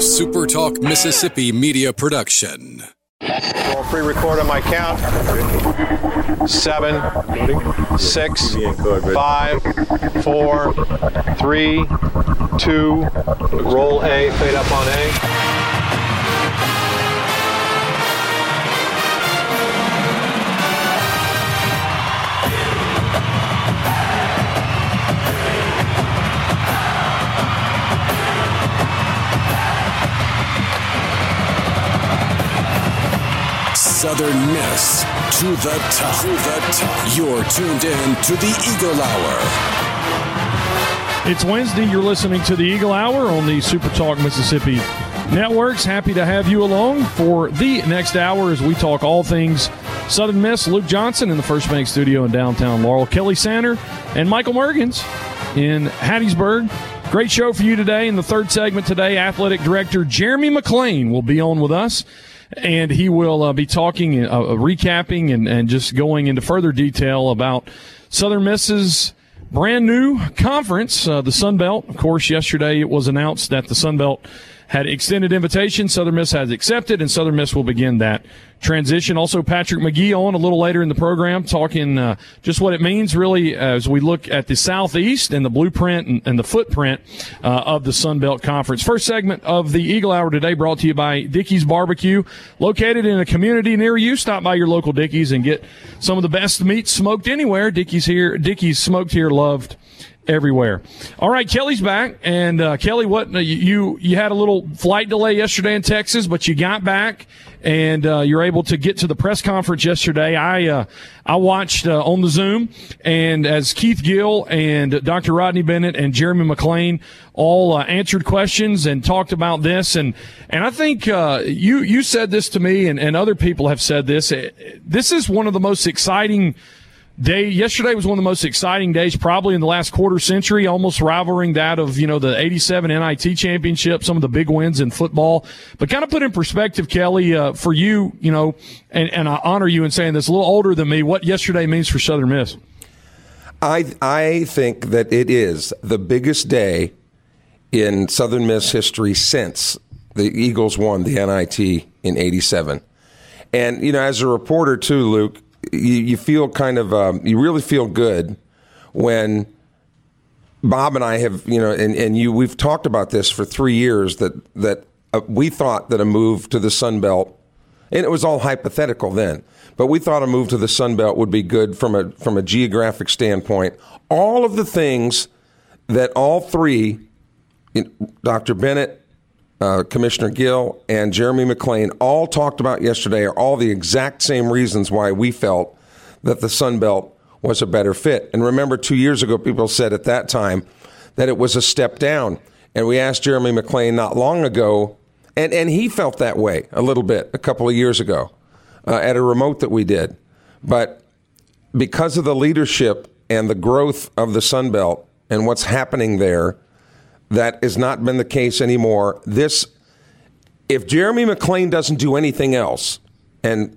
a Super Talk Mississippi media production. I'll pre-record on my count. Seven, six, five, four, three, two. Roll A. Fade up on A. Southern Miss to the top. To the top. You're tuned in to the Eagle Hour. It's Wednesday. You're listening to the Eagle Hour on the Super Talk Mississippi networks. Happy to have you along for the next hour as we talk all things Southern Miss. Luke Johnson in the First Bank Studio in downtown Laurel, Kelly Sander, and Michael Mergens in Hattiesburg. Great show for you today. In the third segment today, Athletic Director Jeremy McClain will be on with us and he will uh, be talking, uh, recapping, and, and just going into further detail about Southern Miss's brand new conference, uh, the Sun Belt. Of course, yesterday it was announced that the Sun Belt had extended invitation. Southern Miss has accepted, and Southern Miss will begin that transition. Also, Patrick McGee on a little later in the program, talking uh, just what it means really as we look at the Southeast and the blueprint and, and the footprint uh, of the Sun Belt Conference. First segment of the Eagle Hour today brought to you by Dickey's Barbecue, located in a community near you. Stop by your local Dickey's and get some of the best meat smoked anywhere. Dickey's here, Dickey's smoked here, loved everywhere. All right, Kelly's back, and uh, Kelly, what you you had a little flight delay yesterday in Texas, but you got back, and uh, you're able to get to the press conference yesterday. I uh, I watched uh, on the Zoom, and as Keith Gill and Dr. Rodney Bennett and Jeremy McClain all uh, answered questions and talked about this, and and I think uh, you you said this to me, and, and other people have said this. This is one of the most exciting day yesterday was one of the most exciting days probably in the last quarter century almost rivaling that of you know the 87 nit championship some of the big wins in football. But kind of put in perspective kelly uh, for you you know and, and i honor you in saying this a little older than me what yesterday means for southern miss. I i think that it is the biggest day in southern miss history since the eagles won the nit in 87 and you know as a reporter too luke you, you feel kind of um, you really feel good when Bob and I have you know and, and you we've talked about this for three years that that uh, we thought that a move to the Sun Belt and it was all hypothetical then but we thought a move to the Sun Belt would be good from a from a geographic standpoint all of the things that all three Dr. Bennett uh, Commissioner Gill and Jeremy McClain all talked about yesterday are all the exact same reasons why we felt that the Sun Belt was a better fit. And remember, two years ago, people said at that time that it was a step down. And we asked Jeremy McClain not long ago, and, and he felt that way a little bit a couple of years ago uh, at a remote that we did. But because of the leadership and the growth of the Sun Belt and what's happening there, that has not been the case anymore. This, if Jeremy McClain doesn't do anything else, and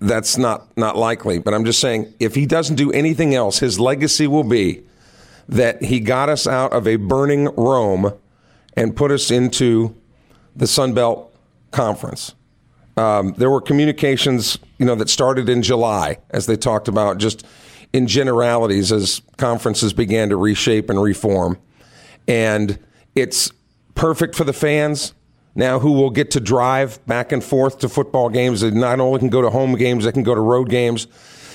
that's not not likely, but I'm just saying, if he doesn't do anything else, his legacy will be that he got us out of a burning Rome and put us into the Sun Belt Conference. Um, there were communications, you know, that started in July as they talked about just in generalities as conferences began to reshape and reform and it's perfect for the fans now who will get to drive back and forth to football games. They not only can go to home games, they can go to road games.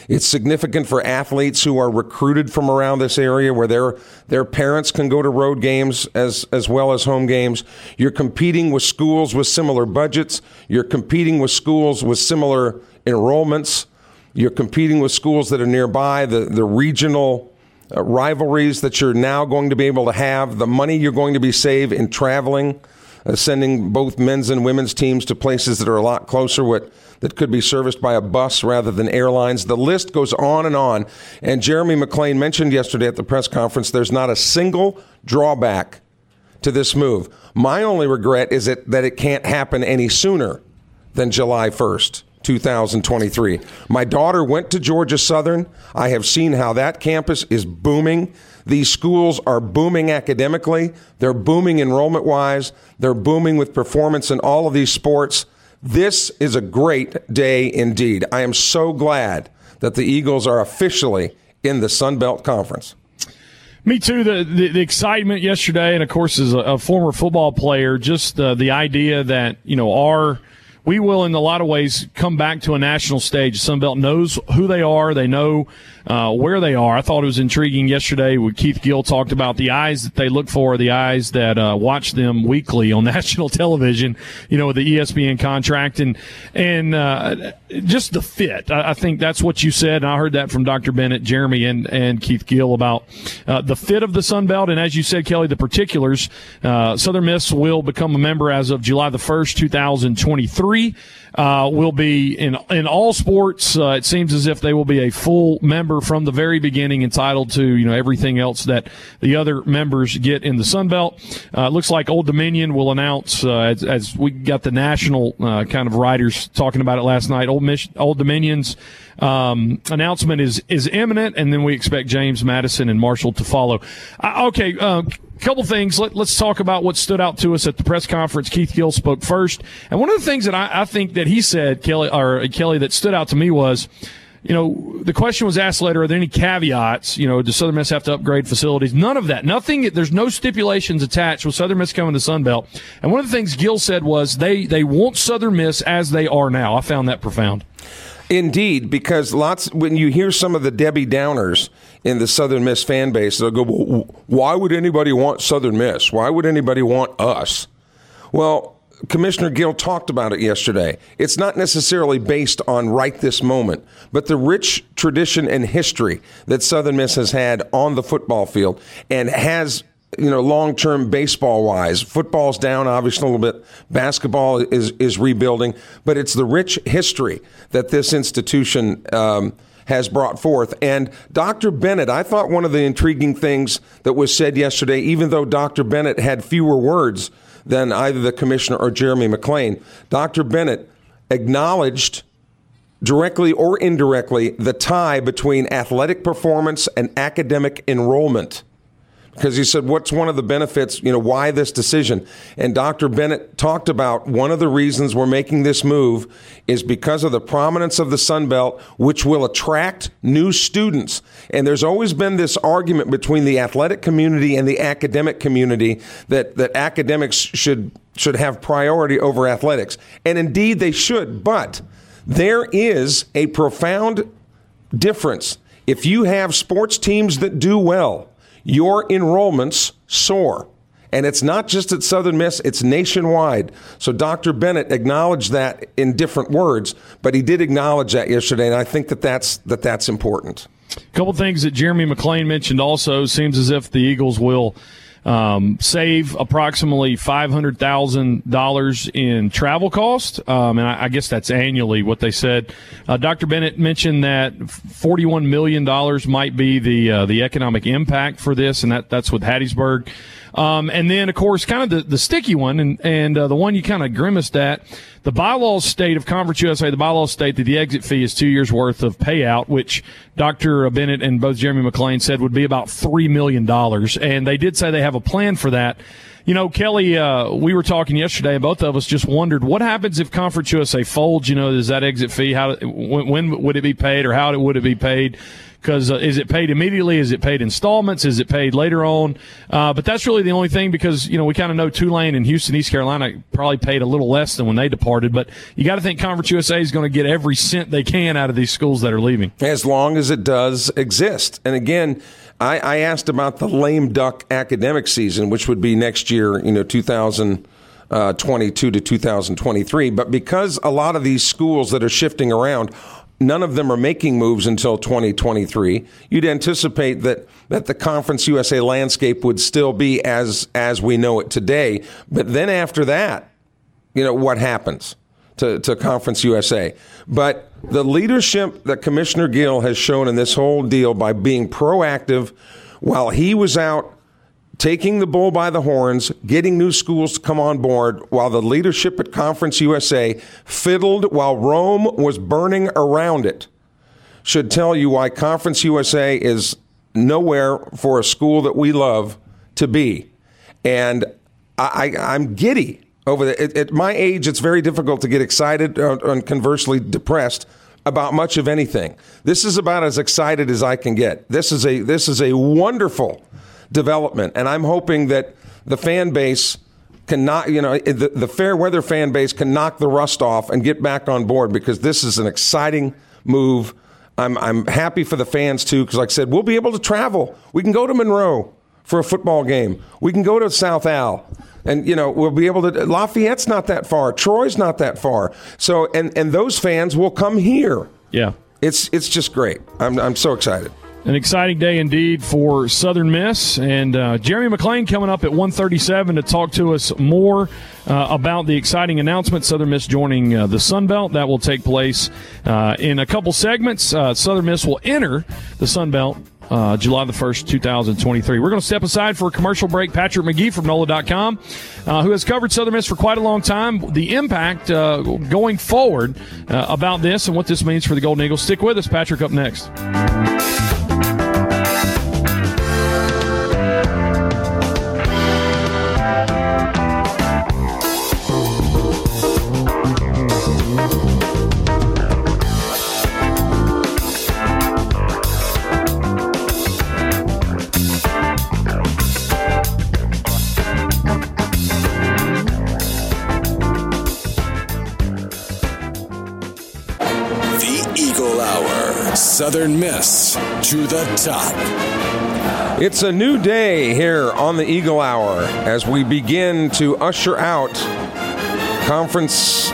It's significant for athletes who are recruited from around this area where their their parents can go to road games as as well as home games. You're competing with schools with similar budgets. You're competing with schools with similar enrollments. You're competing with schools that are nearby. The the regional uh, rivalries that you're now going to be able to have, the money you're going to be saved in traveling, uh, sending both men's and women's teams to places that are a lot closer, what that could be serviced by a bus rather than airlines. The list goes on and on. And Jeremy McClain mentioned yesterday at the press conference there's not a single drawback to this move. My only regret is that, that it can't happen any sooner than July 1st, 2023. My daughter went to Georgia Southern. I have seen how that campus is booming. These schools are booming academically, they're booming enrollment wise, they're booming with performance in all of these sports. This is a great day indeed. I am so glad that the Eagles are officially in the Sun Belt Conference. Me too. The, the, the excitement yesterday, and of course, as a, a former football player, just uh, the idea that you know our we will, in a lot of ways, come back to a national stage. Sunbelt knows who they are. They know uh, where they are. I thought it was intriguing yesterday when Keith Gill talked about the eyes that they look for, the eyes that uh, watch them weekly on national television, you know, with the ESPN contract and, and uh, just the fit. I, I, think that's what you said. And I heard that from Dr. Bennett, Jeremy, and, and Keith Gill about uh, the fit of the Sun Belt. And as you said, Kelly, the particulars, uh, Southern Miss will become a member as of July the 1st, 2023 uh, will be in in all sports. Uh, it seems as if they will be a full member from the very beginning, entitled to you know everything else that the other members get in the Sun Belt. Uh, looks like Old Dominion will announce uh, as, as, we got the national uh, kind of writers talking about it last night. Old Mich- Old Dominion's um, announcement is is imminent, and then we expect James Madison and Marshall to follow. Uh, okay couple things. Let, us talk about what stood out to us at the press conference. Keith Gill spoke first, and one of the things that I, I think that he said, Kelly or Kelly, that stood out to me was you know, the question was asked later, are there any caveats? You know, does Southern Miss have to upgrade facilities? None of that. Nothing. There's no stipulations attached with Southern Miss coming to Sun Belt. And one of the things Gill said was they, they want Southern Miss as they are now. I found that profound. Indeed, because lots when you hear some of the Debbie Downers in the Southern Miss fan base, they'll go, well, "Why would anybody want Southern Miss? Why would anybody want us?" Well, Commissioner Gill talked about it yesterday. It's not necessarily based on right this moment, but the rich tradition and history that Southern Miss has had on the football field and has you know, long term baseball wise. Football's down, obviously, a little bit. Basketball is, is rebuilding, but it's the rich history that this institution um, has brought forth. And Dr. Bennett, I thought one of the intriguing things that was said yesterday, even though Dr. Bennett had fewer words than either the commissioner or Jeremy McClain, Dr. Bennett acknowledged directly or indirectly the tie between athletic performance and academic enrollment because he said, What's one of the benefits? You know, why this decision? And Dr. Bennett talked about one of the reasons we're making this move is because of the prominence of the Sun Belt, which will attract new students. And there's always been this argument between the athletic community and the academic community that, that academics should, should have priority over athletics. And indeed they should, but there is a profound difference. If you have sports teams that do well, your enrollments soar. And it's not just at Southern Miss, it's nationwide. So Dr. Bennett acknowledged that in different words, but he did acknowledge that yesterday, and I think that that's, that that's important. A couple things that Jeremy McClain mentioned also seems as if the Eagles will um, save approximately five hundred thousand dollars in travel cost, um, and I, I, guess that's annually what they said. Uh, Dr. Bennett mentioned that forty-one million dollars might be the uh, the economic impact for this, and that that's with Hattiesburg. Um, and then, of course, kind of the, the sticky one and, and uh, the one you kind of grimaced at, the bylaws state of Conference USA, the bylaws state that the exit fee is two years worth of payout, which Dr. Bennett and both Jeremy McClain said would be about $3 million. And they did say they have a plan for that. You know, Kelly, uh, we were talking yesterday, and both of us just wondered what happens if Conference USA folds. You know, is that exit fee? How when, when would it be paid, or how would it be paid? Because uh, is it paid immediately? Is it paid installments? Is it paid later on? Uh, but that's really the only thing because you know we kind of know Tulane and Houston, East Carolina probably paid a little less than when they departed. But you got to think Conference USA is going to get every cent they can out of these schools that are leaving, as long as it does exist. And again. I, I asked about the lame duck academic season, which would be next year, you know, 2022 uh, to 2023. But because a lot of these schools that are shifting around none of them are making moves until 2023. You'd anticipate that that the Conference USA landscape would still be as as we know it today. But then after that, you know what happens to, to Conference USA. But the leadership that Commissioner Gill has shown in this whole deal by being proactive while he was out taking the bull by the horns, getting new schools to come on board, while the leadership at Conference USA fiddled while Rome was burning around it, should tell you why Conference USA is nowhere for a school that we love to be. And I, am giddy over that. At, at, my age, it's very difficult to get excited uh, and conversely depressed about much of anything. This is about as excited as I can get. This is a this is a wonderful development, and I'm hoping that the fan base can knock, you know, the, the fair weather fan base can knock the rust off and get back on board because this is an exciting move. I'm, I'm happy for the fans too, because like I said, we'll be able to travel. We can go to Monroe for a football game. We can go to South Al. And you know we'll be able to. Lafayette's not that far. Troy's not that far. So and and those fans will come here. Yeah, it's it's just great. I'm I'm so excited. An exciting day indeed for Southern Miss and uh, Jeremy McClain coming up at 1:37 to talk to us more uh, about the exciting announcement Southern Miss joining uh, the Sun Belt. That will take place uh, in a couple segments. Uh, Southern Miss will enter the Sun Belt uh, July the 1st, 2023. We're going to step aside for a commercial break. Patrick McGee from NOLA.com, uh, who has covered Southern Miss for quite a long time, the impact uh, going forward uh, about this and what this means for the Golden Eagles. Stick with us. Patrick up next. Southern Miss to the top. It's a new day here on the Eagle Hour as we begin to usher out conference.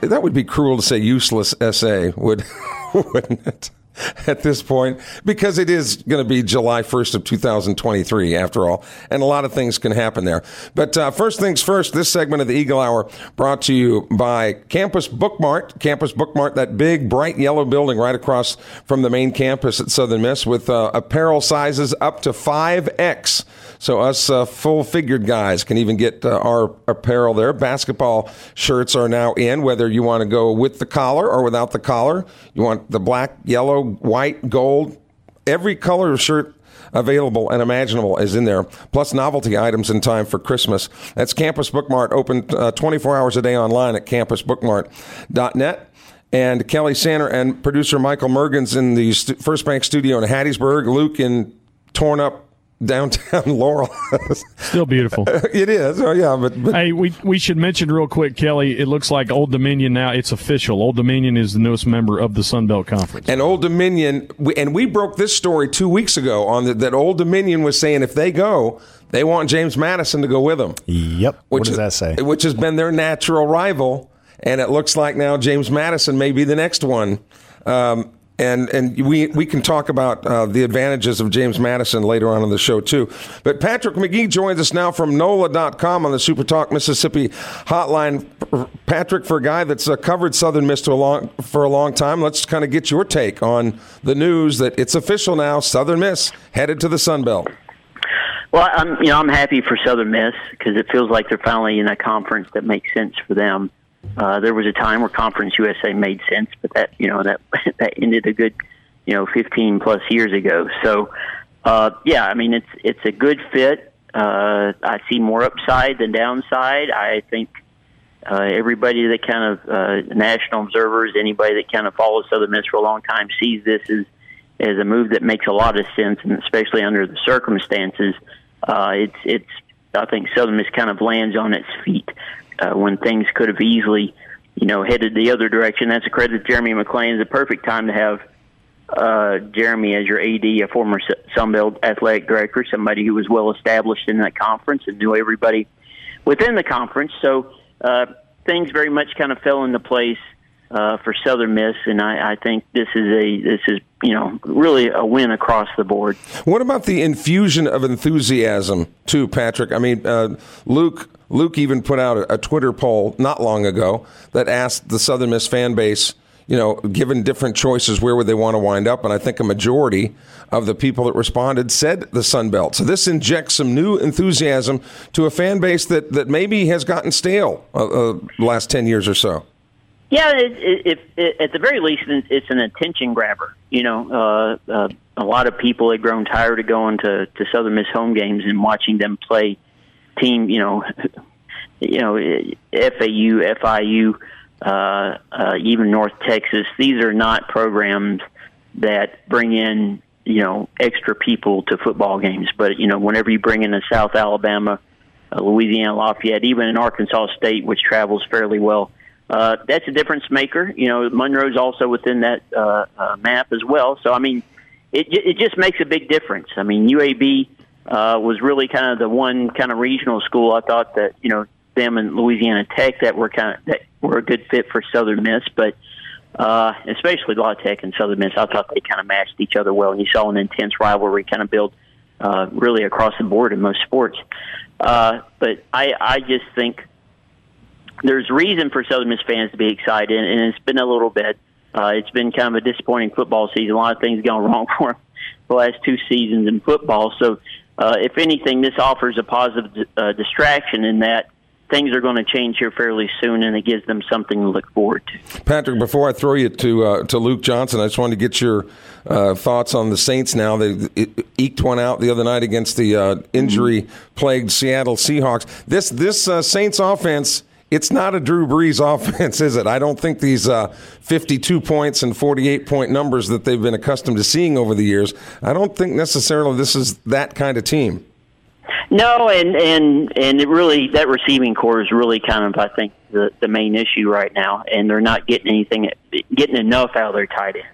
That would be cruel to say useless essay, would, wouldn't it? at this point because it is going to be July 1st of 2023 after all, and a lot of things can happen there. But uh, first things first, this segment of the Eagle Hour brought to you by Campus Bookmart. Campus Bookmart, that big bright yellow building right across from the main campus at Southern Miss with uh, apparel sizes up to 5X. So us uh, full-figured guys can even get uh, our apparel there. Basketball shirts are now in, whether you want to go with the collar or without the collar. You want the black, yellow, white, gold, every color of shirt available and imaginable is in there, plus novelty items in time for Christmas. That's Campus Bookmart, open uh, 24 hours a day online at campusbookmart.net. And Kelly Sander and producer Michael Mergens in the st- First Bank studio in Hattiesburg, Luke in torn up downtown Laurel. Still beautiful. it is. Oh yeah, but, but, hey, we we should mention real quick, Kelly. It looks like Old Dominion now. It's official. Old Dominion is the newest member of the Sun Belt Conference. And Old Dominion, and we broke this story two weeks ago on the, that Old Dominion was saying if they go, they want James Madison to go with them. Yep. Which what does that say? Which has been their natural rival, and it looks like now James Madison may be the next one. Um, and and we we can talk about uh, the advantages of James Madison later on in the show too. But Patrick McGee joins us now from NOLA.com on the Super Talk Mississippi hotline. Patrick, for a guy that's uh, covered Southern Miss a long, for a long time, let's kind of get your take on the news that it's official now. Southern Miss headed to the Sun Belt. Well, I'm you know I'm happy for Southern Miss because it feels like they're finally in a conference that makes sense for them. Uh, there was a time where Conference USA made sense, but that you know that that ended a good you know 15 plus years ago. So uh, yeah, I mean it's it's a good fit. Uh, I see more upside than downside. I think uh, everybody that kind of uh, national observers, anybody that kind of follows Southern Miss for a long time, sees this as as a move that makes a lot of sense, and especially under the circumstances, uh, it's it's I think Southern Miss kind of lands on its feet uh, when things could have easily, you know, headed the other direction. That's a credit to Jeremy McClain. It's a perfect time to have uh, Jeremy as your AD, a former Sunbelt athletic director, somebody who was well established in that conference and knew everybody within the conference. So uh, things very much kind of fell into place uh, for Southern Miss, and I, I think this is a this is you know really a win across the board. What about the infusion of enthusiasm too, Patrick? I mean, uh, Luke Luke even put out a, Twitter poll not long ago that asked the Southern Miss fan base you know, given different choices, where would they want to wind up? And I think a majority of the people that responded said the Sun Belt. So this injects some new enthusiasm to a fan base that, that maybe has gotten stale uh, uh, last 10 years or so. Yeah, it, it, it, at the very least, it's an attention grabber. You know, uh, uh, a lot of people had grown tired of going to, to Southern Miss home games and watching them play team, you know, you know, FAU, FIU, uh, uh, even North Texas. These are not programs that bring in, you know, extra people to football games. But you know, whenever you bring in a South Alabama, uh, Louisiana Lafayette, even in Arkansas State, which travels fairly well. Uh, that's a difference maker. You know, Monroe's also within that uh, uh, map as well. So, I mean, it it just makes a big difference. I mean, UAB uh, was really kind of the one kind of regional school I thought that you know them and Louisiana Tech that were kind of that were a good fit for Southern Miss, but uh, especially La Tech and Southern Miss, I thought they kind of matched each other well, and you saw an intense rivalry kind of build uh, really across the board in most sports. Uh, but I, I just think there's reason for Southern Miss fans to be excited, and it's been a little bit. Uh, it's been kind of a disappointing football season. A lot of things gone wrong for them the last two seasons in football. So, uh, if anything, this offers a positive uh, distraction in that things are going to change here fairly soon, and it gives them something to look forward to. Patrick, before I throw you to uh, to Luke Johnson, I just wanted to get your uh, thoughts on the Saints. Now they eked one out the other night against the uh, injury plagued Seattle Seahawks. This this uh, Saints offense. It's not a Drew Brees offense, is it? I don't think these uh, 52 points and 48 point numbers that they've been accustomed to seeing over the years. I don't think necessarily this is that kind of team. No, and and and it really that receiving corps is really kind of I think the the main issue right now, and they're not getting anything, getting enough out of their tight ends.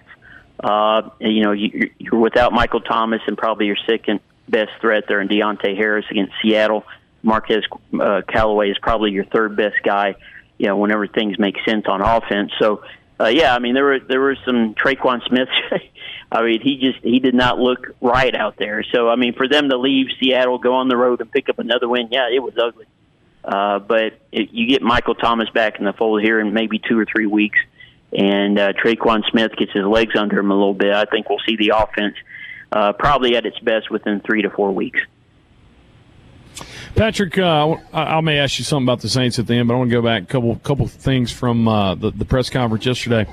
Uh, you know, you, you're without Michael Thomas and probably your second best threat there in Deonte Harris against Seattle. Marquez uh, Callaway is probably your third best guy. You know, whenever things make sense on offense. So, uh, yeah, I mean there were there were some Tre'Quan Smith I mean, he just he did not look right out there. So I mean, for them to leave Seattle, go on the road, and pick up another win, yeah, it was ugly. Uh, but it, you get Michael Thomas back in the fold here in maybe two or three weeks, and uh, Tre'Quan Smith gets his legs under him a little bit. I think we'll see the offense uh, probably at its best within three to four weeks. Patrick, uh, I, may ask you something about the Saints at the end, but I want to go back a couple couple things from uh, the, the press conference yesterday.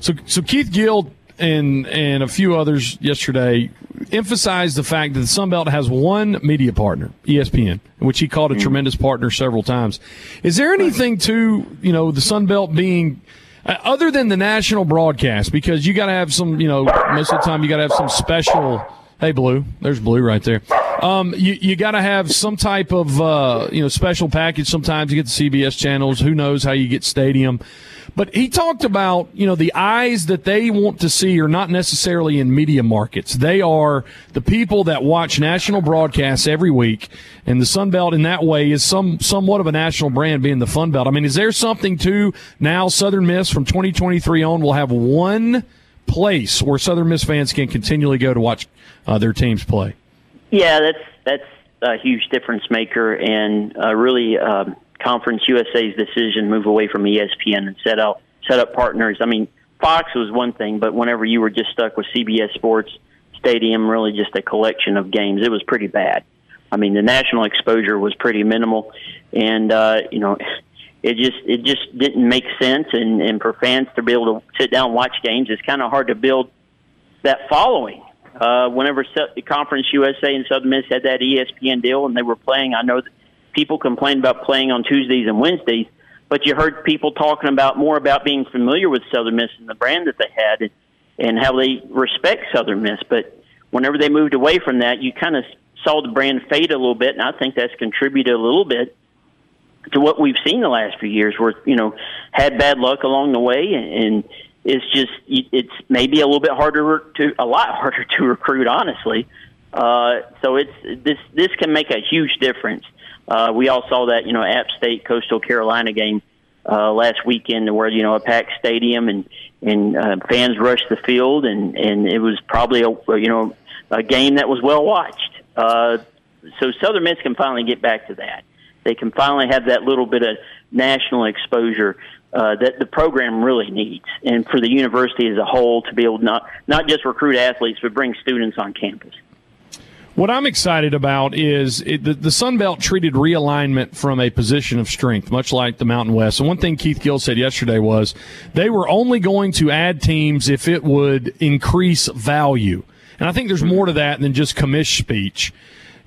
So, so Keith Gill and and a few others yesterday emphasized the fact that the Sun Belt has one media partner, ESPN, which he called a mm-hmm. tremendous partner several times. Is there anything to you know the Sun Belt being uh, other than the national broadcast? Because you got to have some, you know, most of the time you got to have some special. Hey, Blue, there's Blue right there. Um, you you got to have some type of uh, you know special package. Sometimes you get the CBS channels. Who knows how you get Stadium? But he talked about, you know, the eyes that they want to see are not necessarily in media markets. They are the people that watch national broadcasts every week. And the Sun Belt in that way is some, somewhat of a national brand being the Fun Belt. I mean, is there something to now Southern Miss from 2023 on will have one place where Southern Miss fans can continually go to watch uh, their teams play? Yeah, that's, that's a huge difference maker and uh, really, um, Conference USA's decision move away from ESPN and set out set up partners. I mean, Fox was one thing, but whenever you were just stuck with CBS Sports Stadium, really just a collection of games, it was pretty bad. I mean, the national exposure was pretty minimal, and uh, you know, it just it just didn't make sense. And, and for fans to be able to sit down and watch games, it's kind of hard to build that following. Uh, whenever Conference USA and Southern Miss had that ESPN deal and they were playing, I know that people complained about playing on Tuesdays and Wednesdays, but you heard people talking about more about being familiar with Southern Miss and the brand that they had and, and how they respect Southern Miss. But whenever they moved away from that, you kind of saw the brand fade a little bit, and I think that's contributed a little bit to what we've seen the last few years, where you know had bad luck along the way, and it's just it's maybe a little bit harder to a lot harder to recruit, honestly. Uh, so it's this this can make a huge difference. Uh, we all saw that, you know, App State Coastal Carolina game uh, last weekend, where you know a packed stadium and and uh, fans rushed the field, and and it was probably a you know a game that was well watched. Uh, so Southern Miss can finally get back to that, they can finally have that little bit of national exposure uh, that the program really needs, and for the university as a whole to be able to not not just recruit athletes but bring students on campus. What I'm excited about is it, the, the Sun Belt treated realignment from a position of strength, much like the Mountain West. And one thing Keith Gill said yesterday was they were only going to add teams if it would increase value. And I think there's more to that than just commish speech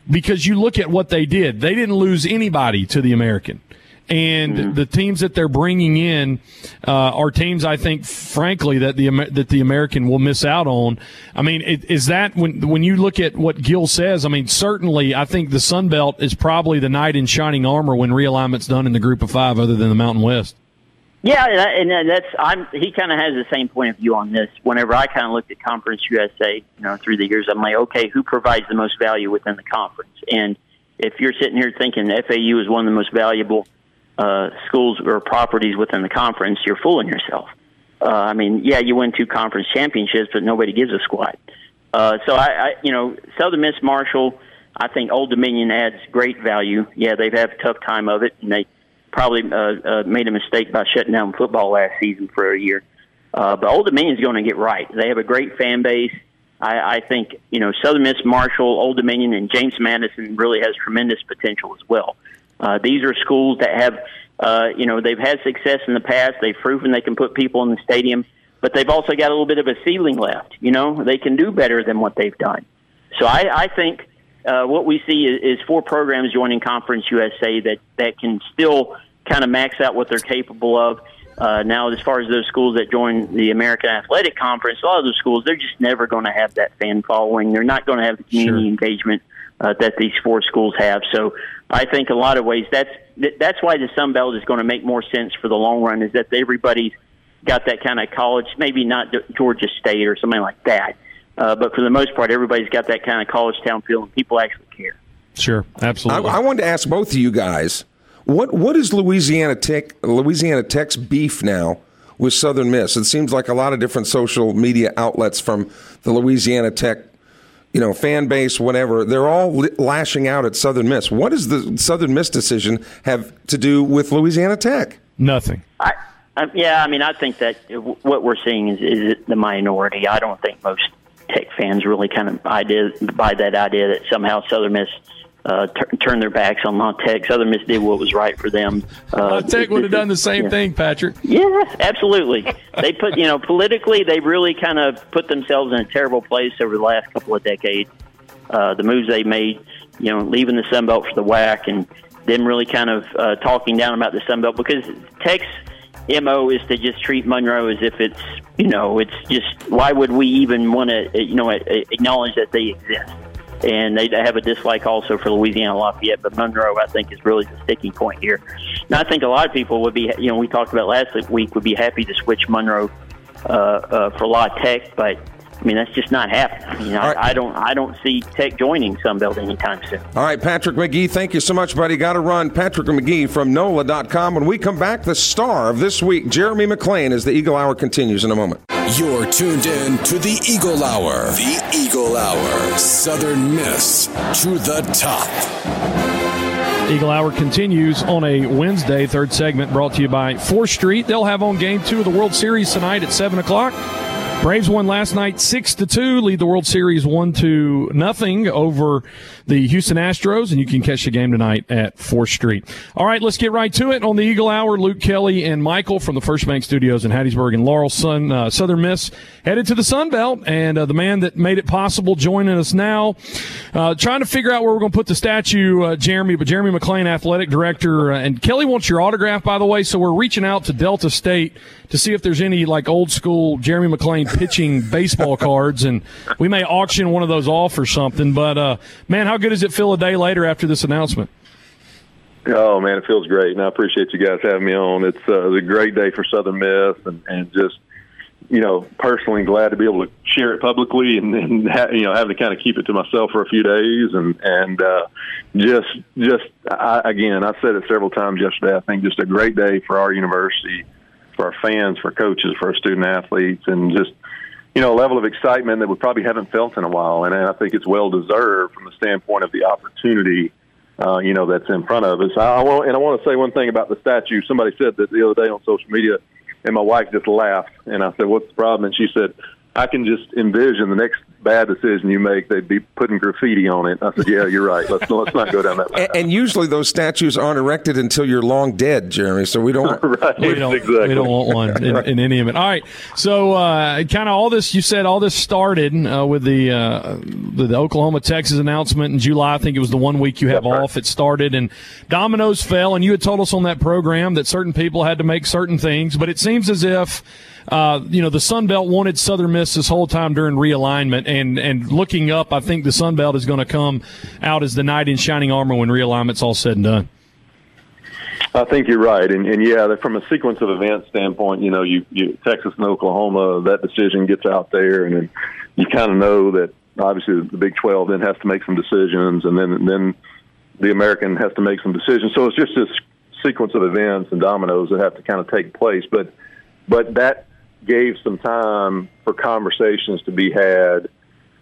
because you look at what they did. They didn't lose anybody to the American and mm-hmm. the teams that they're bringing in uh, are teams I think, frankly, that the that the American will miss out on. I mean, is that when when you look at what Gill says? I mean, certainly, I think the Sun Belt is probably the knight in shining armor when realignment's done in the Group of Five, other than the Mountain West. Yeah, and that's I'm. He kind of has the same point of view on this. Whenever I kind of looked at Conference USA, you know, through the years, I'm like, okay, who provides the most value within the conference? And if you're sitting here thinking FAU is one of the most valuable uh, schools or properties within the conference, you're fooling yourself. Uh, I mean, yeah, you win two conference championships, but nobody gives a squat. Uh, so I, I, you know, Southern Miss Marshall, I think Old Dominion adds great value. Yeah, they've had a tough time of it, and they probably uh, uh, made a mistake by shutting down football last season for a year. Uh, but Old Dominion is going to get right. They have a great fan base. I, I think you know Southern Miss Marshall, Old Dominion, and James Madison really has tremendous potential as well. Uh, these are schools that have, uh, you know, they've had success in the past. They've proven they can put people in the stadium, but they've also got a little bit of a ceiling left. You know, they can do better than what they've done. So I, I think uh, what we see is, is four programs joining Conference USA that that can still kind of max out what they're capable of. Uh, now, as far as those schools that join the American Athletic Conference, a lot of those schools they're just never going to have that fan following. They're not going to have the community sure. engagement uh, that these four schools have. So I think a lot of ways that's that's why the Sun Belt is going to make more sense for the long run. Is that everybody's got that kind of college, maybe not Georgia State or something like that, uh, but for the most part, everybody's got that kind of college town feel, and people actually care. Sure, absolutely. I, I wanted to ask both of you guys what what is Louisiana Tech Louisiana Tech's beef now with Southern Miss? It seems like a lot of different social media outlets from the Louisiana Tech you know, fan base, whatever, they're all lashing out at Southern Miss. What does the Southern Miss decision have to do with Louisiana Tech? Nothing. I, I, yeah, I mean, I think that what we're seeing is, is the minority. I don't think most Tech fans really kind of idea, by that idea that somehow Southern Miss – uh, t- turn their backs on La Tech. Southern Miss did what was right for them. Uh, Tech would have done the same yeah. thing, Patrick. Yeah, absolutely. they put, you know, politically, they really kind of put themselves in a terrible place over the last couple of decades. Uh, the moves they made, you know, leaving the Sun Belt for the WAC and them really kind of uh, talking down about the Sun Belt because Tech's mo is to just treat Monroe as if it's, you know, it's just why would we even want to, you know, acknowledge that they exist? and they have a dislike also for Louisiana Lafayette. But Monroe, I think, is really the sticking point here. Now, I think a lot of people would be, you know, we talked about last week, would be happy to switch Monroe uh, uh, for La Tech, but I mean that's just not happening. I mean, I, right. I, don't, I don't see Tech joining Sunbelt anytime soon. All right, Patrick McGee, thank you so much, buddy. Got to run. Patrick McGee from NOLA.com. When we come back, the star of this week, Jeremy McClain, as the Eagle Hour continues in a moment. You're tuned in to the Eagle Hour. The Eagle Hour. Southern Miss to the top. Eagle Hour continues on a Wednesday, third segment brought to you by 4th Street. They'll have on game two of the World Series tonight at 7 o'clock. Braves won last night six to two, lead the World Series one to nothing over the Houston Astros, and you can catch the game tonight at 4th Street. All right, let's get right to it on the Eagle Hour. Luke Kelly and Michael from the First Bank Studios in Hattiesburg and Laurel, Sun, uh, Southern Miss, headed to the Sun Belt, and uh, the man that made it possible joining us now, uh, trying to figure out where we're going to put the statue, uh, Jeremy, but Jeremy McClain, athletic director, uh, and Kelly wants your autograph, by the way, so we're reaching out to Delta State to see if there's any like old school Jeremy McClain pitching baseball cards, and we may auction one of those off or something. But uh, man, how good does it feel a day later after this announcement? Oh man, it feels great, and I appreciate you guys having me on. It's, uh, a great day for Southern Miss, and, and just you know, personally glad to be able to share it publicly and, and ha- you know, having to kind of keep it to myself for a few days and, and, uh, just, just, I, again, I said it several times yesterday. I think just a great day for our university, for our fans, for coaches, for our student athletes, and just, you know, a level of excitement that we probably haven't felt in a while. And I think it's well deserved from the standpoint of the opportunity uh, you know, that's in front of us. I want, and I want to say one thing about the statue. Somebody said that the other day on social media, and my wife just laughed. And I said, "What's the problem?" And she said, "I can just envision the next bad decision you make, they'd be putting graffiti on it. I said, "Yeah, you're right. Let's let's not go down that path." And, and usually those statues aren't erected until you're long dead, Jeremy. So we don't. right, we don't, exactly. we don't want one in, in any event. All right. So, uh, kind of all this, you said all this started uh, with the, uh, the, the Oklahoma Texas announcement in July. I think it was the one week you have That's right. off. It started, and dominoes fell. And you had told us on that program that certain people had to make certain things, but it seems as if. Uh, you know, the Sun Belt wanted Southern Miss this whole time during realignment, and and looking up, I think the Sun Belt is going to come out as the knight in shining armor when realignment's all said and done. I think you're right, and, and yeah, from a sequence of events standpoint, you know, you, you Texas and Oklahoma, that decision gets out there, and then you kind of know that obviously the Big 12 then has to make some decisions, and then then the American has to make some decisions. So it's just this sequence of events and dominoes that have to kind of take place, but but that gave some time for conversations to be had.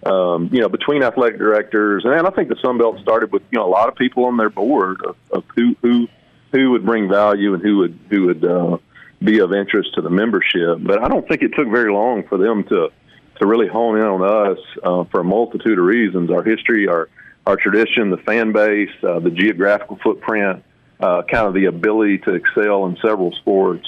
Um, you know, between athletic directors, and I think the Sun Belt started with you know a lot of people on their board of, of who who who would bring value and who would who would uh, be of interest to the membership. But I don't think it took very long for them to to really hone in on us uh, for a multitude of reasons: our history, our our tradition, the fan base, uh, the geographical footprint, uh, kind of the ability to excel in several sports.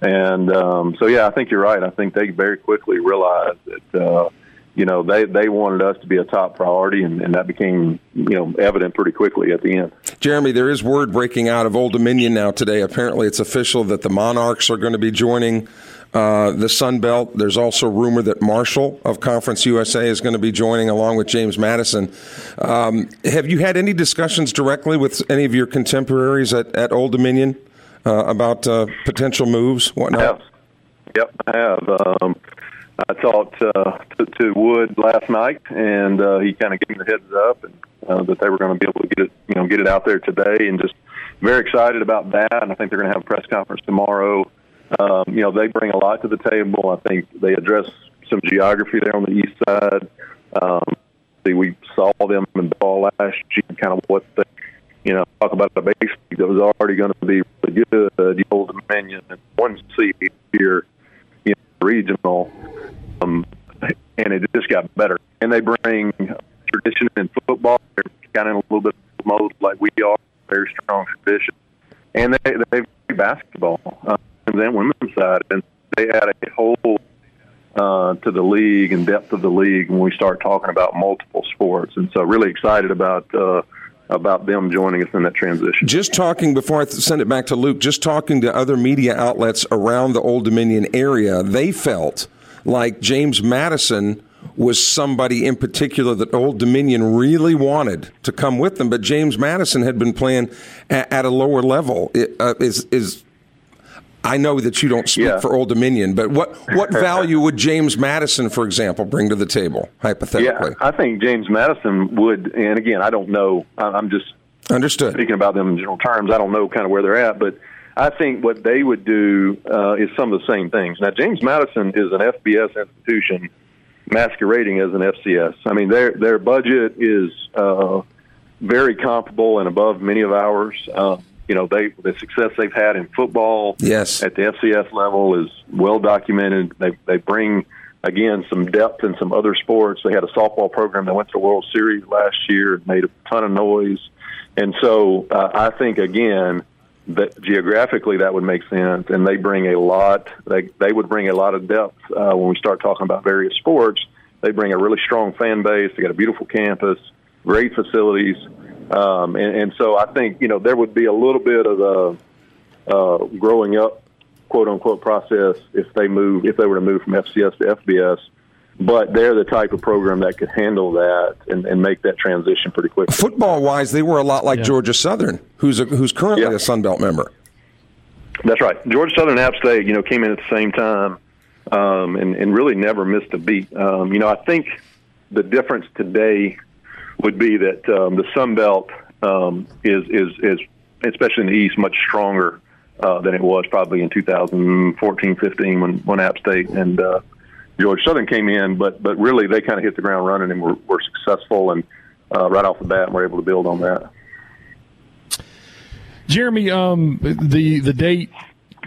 And um, so, yeah, I think you're right. I think they very quickly realized that. Uh, you know, they, they wanted us to be a top priority, and, and that became, you know, evident pretty quickly at the end. Jeremy, there is word breaking out of Old Dominion now today. Apparently, it's official that the Monarchs are going to be joining uh, the Sun Belt. There's also rumor that Marshall of Conference USA is going to be joining along with James Madison. Um, have you had any discussions directly with any of your contemporaries at, at Old Dominion about uh, potential moves, whatnot? Yep, I have. Um, I talked uh, to, to Wood last night, and uh, he kind of gave me the heads up and, uh, that they were going to be able to get it, you know, get it out there today, and just very excited about that. And I think they're going to have a press conference tomorrow. Um, you know, they bring a lot to the table. I think they address some geography there on the east side. Um, see, we saw them in ball last year, kind of what they, you know, talk about a base league that was already going to be really good. The Old Dominion and one seed here, you know, regional um, and it just got better. And they bring tradition in football. They're kind of in a little bit of mode like we are, very strong tradition. And they they play basketball uh, and then women's side, and they add a whole uh, to the league and depth of the league when we start talking about multiple sports. And so, really excited about. Uh, about them joining us in that transition. Just talking before I send it back to Luke, just talking to other media outlets around the Old Dominion area, they felt like James Madison was somebody in particular that Old Dominion really wanted to come with them, but James Madison had been playing at, at a lower level. It, uh, is is I know that you don't speak Yeah. for Old Dominion, but what what value would James Madison, for example, bring to the table hypothetically? Yeah, I think James Madison would, and again, I don't know. I'm just Understood. speaking about them in general terms. I don't know kind of where they're at, but I think what they would do uh, is some of the same things. Now, James Madison is an FBS institution masquerading as an FCS. I mean, their their budget is uh, very comparable and above many of ours. Uh, you know, they the success they've had in football Yes. at the FCS level is well documented. They they bring again some depth in some other sports. They had a softball program that went to the World Series last year, and made a ton of noise, and so uh, I think again that geographically that would make sense, and they bring a lot. They they would bring a lot of depth uh, when we start talking about various sports. They bring a really strong fan base. They got a beautiful campus, great facilities, um, and, and so I think you know there would be a little bit of a uh, growing up, quote unquote, process if they move if they were to move from FCS to FBS. But they're the type of program that could handle that and, and make that transition pretty quickly. Football wise, they were a lot like Yeah. Georgia Southern, who's a, who's currently Yeah. a Sun Belt member. That's right. Georgia Southern and App State, you know, came in at the same time um, and, and really never missed a beat. Um, you know, I think the difference today would be that um, the Sun Belt um, is, is, is, especially in the East, much stronger uh, than it was probably in 2014, 15 when, when App State and uh, Georgia Southern came in. But, but really, they kind of hit the ground running and were, were successful and uh, right off the bat, were able to build on that. Jeremy, um, the the date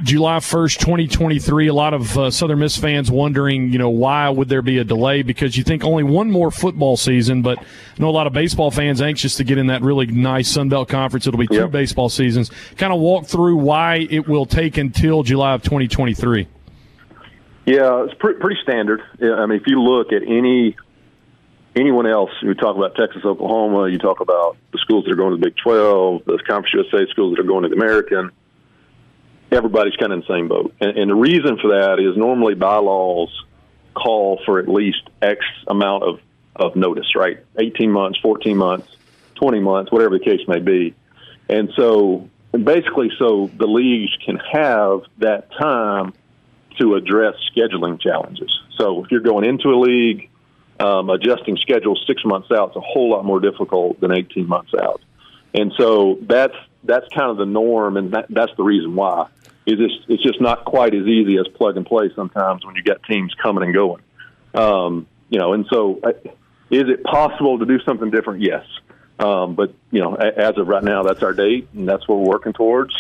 July 1st, 2023. A lot of uh, Southern Miss fans wondering, you know, why would there be a delay? Because you think only one more football season, but I know a lot of baseball fans anxious to get in that really nice Sun Belt conference. It'll be two yep. baseball seasons. Kind of walk through why it will take until July of 2023. Yeah, it's pretty, pretty standard. I mean, if you look at any anyone else, you talk about Texas, Oklahoma, you talk about the schools that are going to the Big 12, the Conference USA schools that are going to the American everybody's kind of in the same boat. And, and the reason for that is normally bylaws call for at least X amount of, of notice, right? 18 months, 14 months, 20 months, whatever the case may be. And so basically, so the leagues can have that time to address scheduling challenges. So if you're going into a league, um, adjusting schedules six months out is a whole lot more difficult than 18 months out. And so that's that's kind of the norm, and that, that's the reason why is just it's just not quite as easy as plug and play sometimes when you get teams coming and going. Um, you know, and so uh, is it possible to do something different? Yes. Um, but you know, as of right now, that's our date, and that's what we're working towards.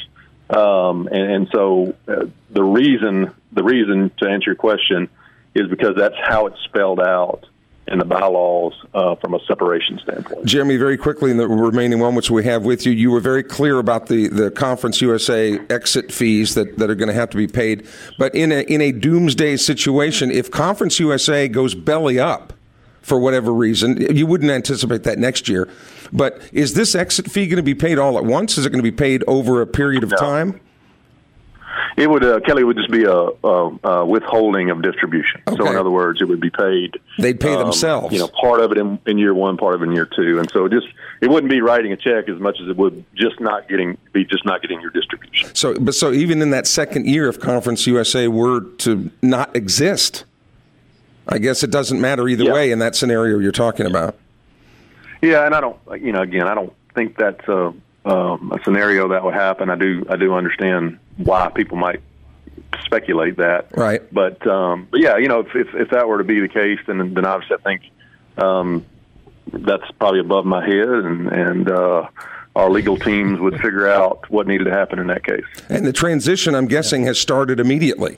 Um, and, and so uh, the reason the reason to answer your question is because that's how it's spelled out in the bylaws uh, from a separation standpoint. Jeremy, very quickly in the remaining moments we have with you, you were very clear about the, the Conference USA exit fees that, that are going to have to be paid. But in a, in a doomsday situation, if Conference USA goes belly up for whatever reason, you wouldn't anticipate that next year. But is this exit fee going to be paid all at once? Is it going to be paid over a period of no. time? It would uh, Kelly would just be a, a, a withholding of distribution. Okay. So in other words, it would be paid. They'd pay um, themselves. You know, part of it in, in, year one, part of it in year two, and so it just it wouldn't be writing a check as much as it would just not getting be just not getting your distribution. So, but so even in that second year, if Conference USA were to not exist, I guess it doesn't matter either yeah. way in that scenario you're talking about. Yeah, and I don't, you know, again, I don't think that's a, um, a scenario that would happen. I do, I do understand why people might speculate that. Right. But um, but yeah, you know, if, if, if that were to be the case, then then obviously I think um, that's probably above my head, and and uh, our legal teams would figure out what needed to happen in that case. And the transition, I'm guessing, has started immediately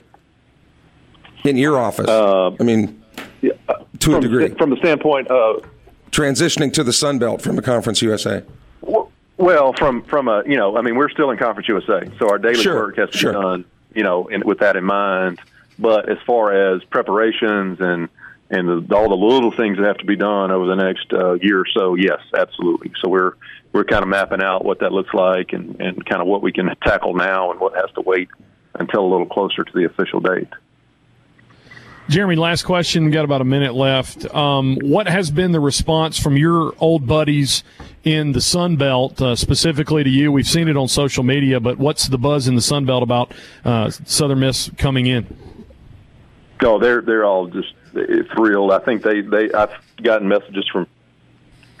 in your office. Uh, I mean, yeah, to from, a degree, from the standpoint of transitioning to the Sun Belt from the Conference USA. Well, from from a you know, I mean, we're still in Conference USA, so our daily sure, work has to sure. be done, you know, in, with that in mind. But as far as preparations and and the, all the little things that have to be done over the next uh, year or so, yes, absolutely. So we're we're kind of mapping out what that looks like and and kind of what we can tackle now and what has to wait until a little closer to the official date. Jeremy, last question. got about a minute left. Um, what has been the response from your old buddies in the Sun Belt, uh, specifically to you? We've seen it on social media, but what's the buzz in the Sun Belt about uh, Southern Miss coming in? No, they're they're all just thrilled. I think they they I've gotten messages from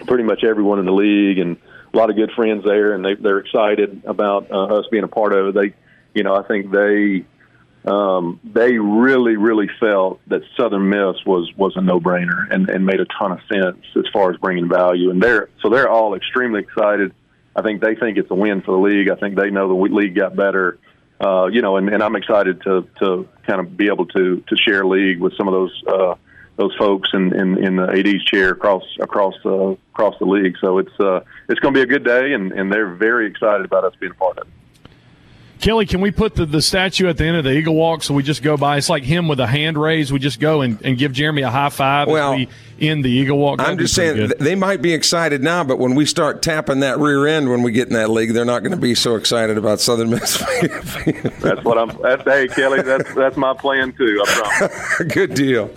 pretty much everyone in the league and a lot of good friends there, and they they're excited about uh, us being a part of it. They, you know, I think they um, they really, really felt that Southern Miss was was a no brainer and, and made a ton of sense as far as bringing value. And they're so they're all extremely excited. I think they think it's a win for the league. I think they know the league got better. Uh, you know, and, and I'm excited to to kind of be able to to share league with some of those uh, those folks in, in, in the AD's chair across across uh, across the league. So it's uh, it's going to be a good day, and, and they're very excited about us being a part of it. Kelly, can we put the, the statue at the end of the Eagle Walk so we just go by? It's like him with a hand raised. We just go and, and give Jeremy a high five well, as we end the Eagle Walk. That'd I'm just saying they might be excited now, but when we start tapping that rear end when we get in that league, they're not going to be so excited about Southern Miss. that's what I'm. That's, hey, Kelly, that's that's my plan too. I promise. Good deal.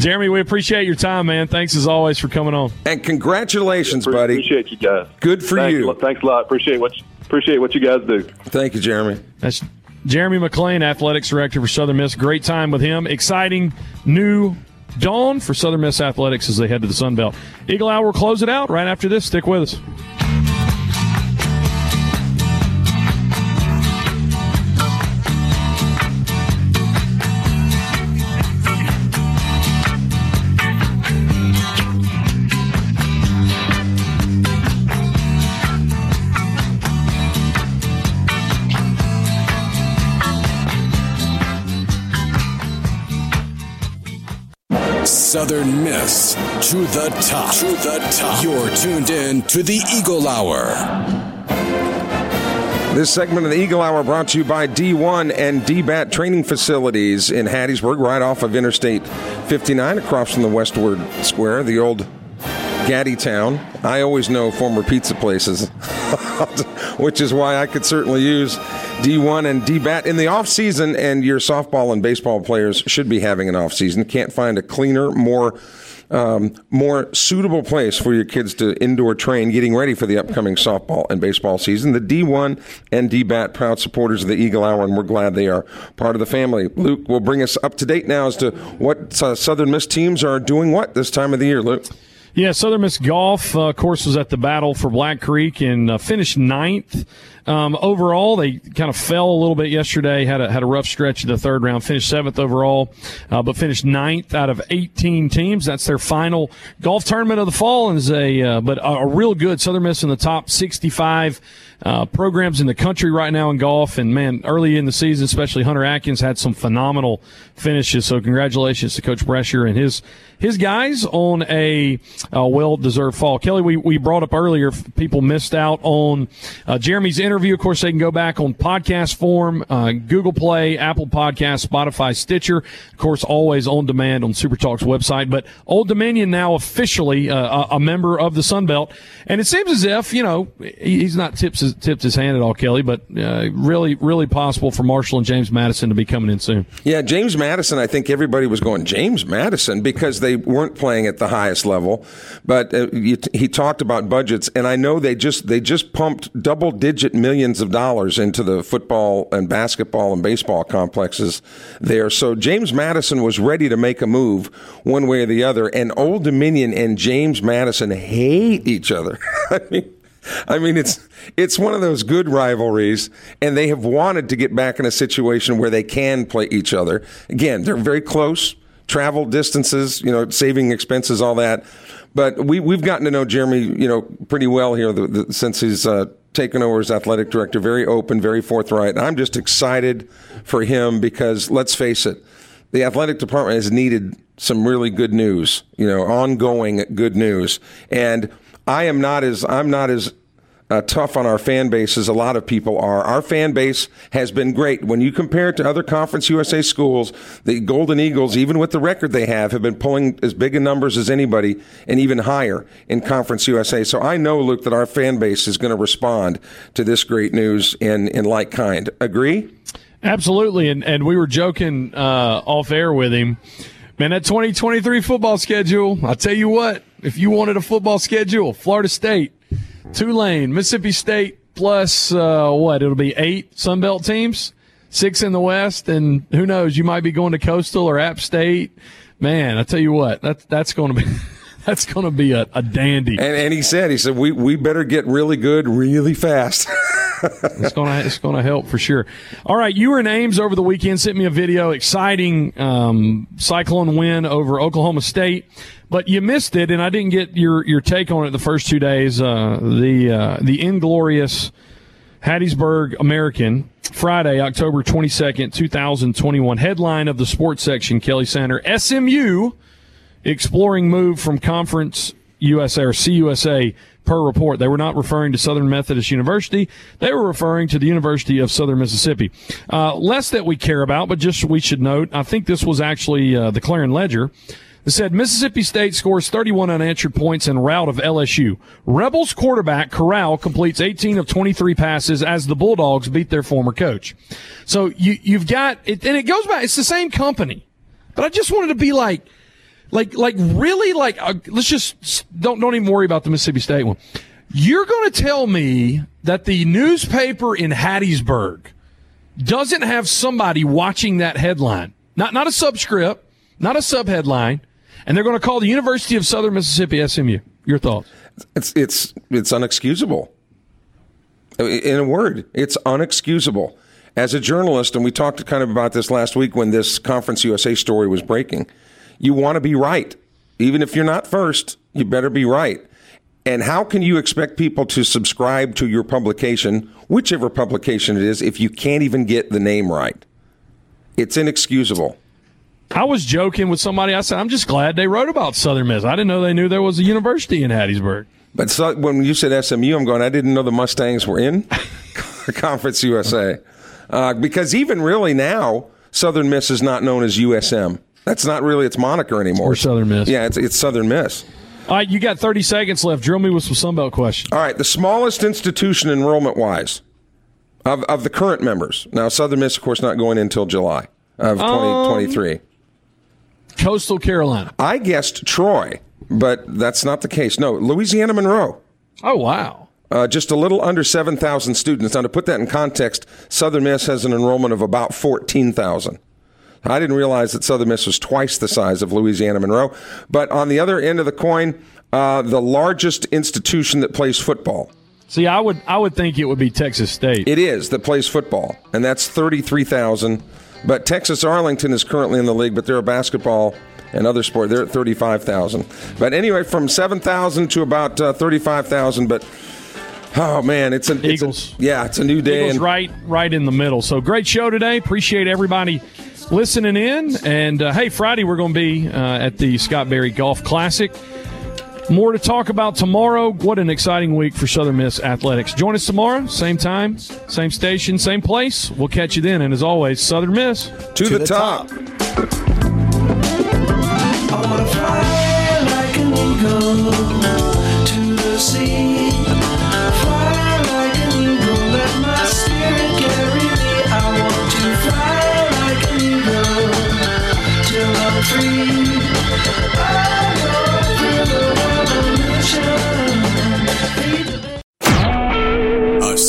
Jeremy, we appreciate your time, man. Thanks as always for coming on. And congratulations, yeah, buddy. Appreciate you guys. Good for thanks, you. Thanks a lot. Appreciate what you, appreciate what you guys do. Thank you, Jeremy. That's Jeremy McClain, athletics director for Southern Miss. Great time with him. Exciting new dawn for Southern Miss athletics as they head to the Sun Belt. Eagle Hour will close it out right after this. Stick with us. Southern Miss to the top. To the top. You're tuned in to the Eagle Hour. This segment of the Eagle Hour brought to you by D1 and DBAT training facilities in Hattiesburg, right off of Interstate 59, across from the Westward Square, the old GattiTown. I always know former pizza places, which is why I could certainly use D1 and DBAT in the off season. And your softball and baseball players should be having an off season. Can't find a cleaner, more um, more suitable place for your kids to indoor train, getting ready for the upcoming softball and baseball season. The D1 and DBAT proud supporters of the Eagle Hour, and we're glad they are part of the family. Luke will bring us up to date now as to what uh, Southern Miss teams are doing what this time of the year, Luke. Yeah, Southern Miss Golf, uh, of course, was at the battle for Black Creek and uh, finished ninth. Um, overall, they kind of fell a little bit yesterday. Had a had a rough stretch in the third round. Finished seventh overall, uh, but finished ninth out of 18 teams. That's their final golf tournament of the fall, and is a uh, but a, a, real good Southern Miss in the top 65 uh, programs in the country right now in golf. And man, early in the season, especially Hunter Atkins had some phenomenal finishes. So congratulations to Coach Brescher and his his guys on a, a well deserved fall. Kelly, we, we brought up earlier, people missed out on uh, Jeremy's interview. Of course, they can go back on podcast form, uh, Google Play, Apple Podcast, Spotify, Stitcher. Of course, always on demand on Super Talk's website. But Old Dominion now officially uh, a, a member of the Sun Belt. And it seems as if, you know, he's not tips tipped his hand at all, Kelly, but uh, really, really possible for Marshall and James Madison to be coming in soon. Yeah, James Madison, I think everybody was going, James Madison, because they weren't playing at the highest level. But uh, you, he talked about budgets, and I know they just they just pumped double digit millions of dollars into the football and basketball and baseball complexes there. So James Madison was ready to make a move one way or the other, and Old Dominion and James Madison hate each other. I mean. I mean, it's it's one of those good rivalries, and they have wanted to get back in a situation where they can play each other. Again, they're very close travel distances, you know, saving expenses, all that. But we we've gotten to know Jeremy, you know, pretty well here the, the, since he's uh, taken over as athletic director. Very open, very forthright. I'm just excited for him because let's face it, the athletic department has needed some really good news, you know, ongoing good news. And I am not as I'm not as uh, tough on our fan base as a lot of people are. Our fan base has been great. When you compare it to other Conference USA schools, the Golden Eagles, even with the record they have, have been pulling as big in numbers as anybody and even higher in Conference USA. So I know, Luke, that our fan base is going to respond to this great news in, in like kind. Agree? Absolutely. And, and we were joking uh, off air with him. Man, that 2023 football schedule, I'll tell you what, if you wanted a football schedule, Florida State, Tulane, Mississippi State plus uh, what? It'll be eight Sun Belt teams, six in the West, and who knows? You might be going to Coastal or App State. Man, I tell you what, that's that's going to be. That's going to be a, a dandy. And, and, he said, he said, we, we better get really good really fast. it's to it's to help for sure. All right, you were names over the weekend. Sent me a video, exciting um, Cyclone win over Oklahoma State but you missed it, and I didn't get your, your take on it the first two days. Uh, the uh, the inglorious Hattiesburg American Friday, October twenty second, two thousand twenty one. Headline of the sports section: Kelly Center SMU exploring move from Conference USA or CUSA per report. They were not referring to Southern Methodist University. They were referring to the University of Southern Mississippi. Uh, less that we care about, but just we should note, I think this was actually uh, the Clarion Ledger it said Mississippi State scores 31 unanswered points in rout of LSU. Rebels quarterback Corral completes 18 of 23 passes as the Bulldogs beat their former coach. So you, you've got it, and it goes back. It's the same company, but I just wanted to be like, like, like really like, uh, let's just don't, don't even worry about the Mississippi State one. You're going to tell me that the newspaper in Hattiesburg doesn't have somebody watching that headline, not, not a subscript, not a subheadline and they're going to call the University of Southern Mississippi SMU. Your thoughts? It's it's it's unexcusable. In a word, it's unexcusable. As a journalist, and we talked kind of about this last week when this Conference USA story was breaking, you want to be right. Even if you're not first, you better be right. And how can you expect people to subscribe to your publication, whichever publication it is, if you can't even get the name right? It's inexcusable. I was joking with somebody. I said, I'm just glad they wrote about Southern Miss. I didn't know they knew there was a university in Hattiesburg. But so, when you said SMU, I'm going, I didn't know the Mustangs were in Conference USA. Uh, because even really now, Southern Miss is not known as USM. That's not really its moniker anymore. Or Southern Miss. Yeah, it's, it's Southern Miss. All right, you got 30 seconds left. Drill me with some Sunbelt questions. All right, the smallest institution enrollment wise of, of the current members. Now, Southern Miss, of course, not going until July of 2023. Um, Coastal Carolina. I guessed Troy, but that's not the case. No, Louisiana Monroe. Oh, wow. Uh, just a little under 7,000 students. Now, to put that in context, Southern Miss has an enrollment of about 14,000. I didn't realize that Southern Miss was twice the size of Louisiana Monroe. But on the other end of the coin, uh, the largest institution that plays football. See, I would I would think it would be Texas State. It is that plays football, and that's thirty three thousand. But Texas Arlington is currently in the league, but they're a basketball and other sport. They're at thirty five thousand. But anyway, from seven thousand to about uh, thirty five thousand. But oh man, it's an Eagles. It's a, yeah, it's a new day. Eagles right right in the middle. So great show today. Appreciate everybody listening in. And uh, hey, Friday we're going to be uh, at the Scott Berry Golf Classic. More to talk about tomorrow. What an exciting week for Southern Miss Athletics. Join us tomorrow, same time, same station, same place. We'll catch you then. And as always, Southern Miss to, to the, the, top. top.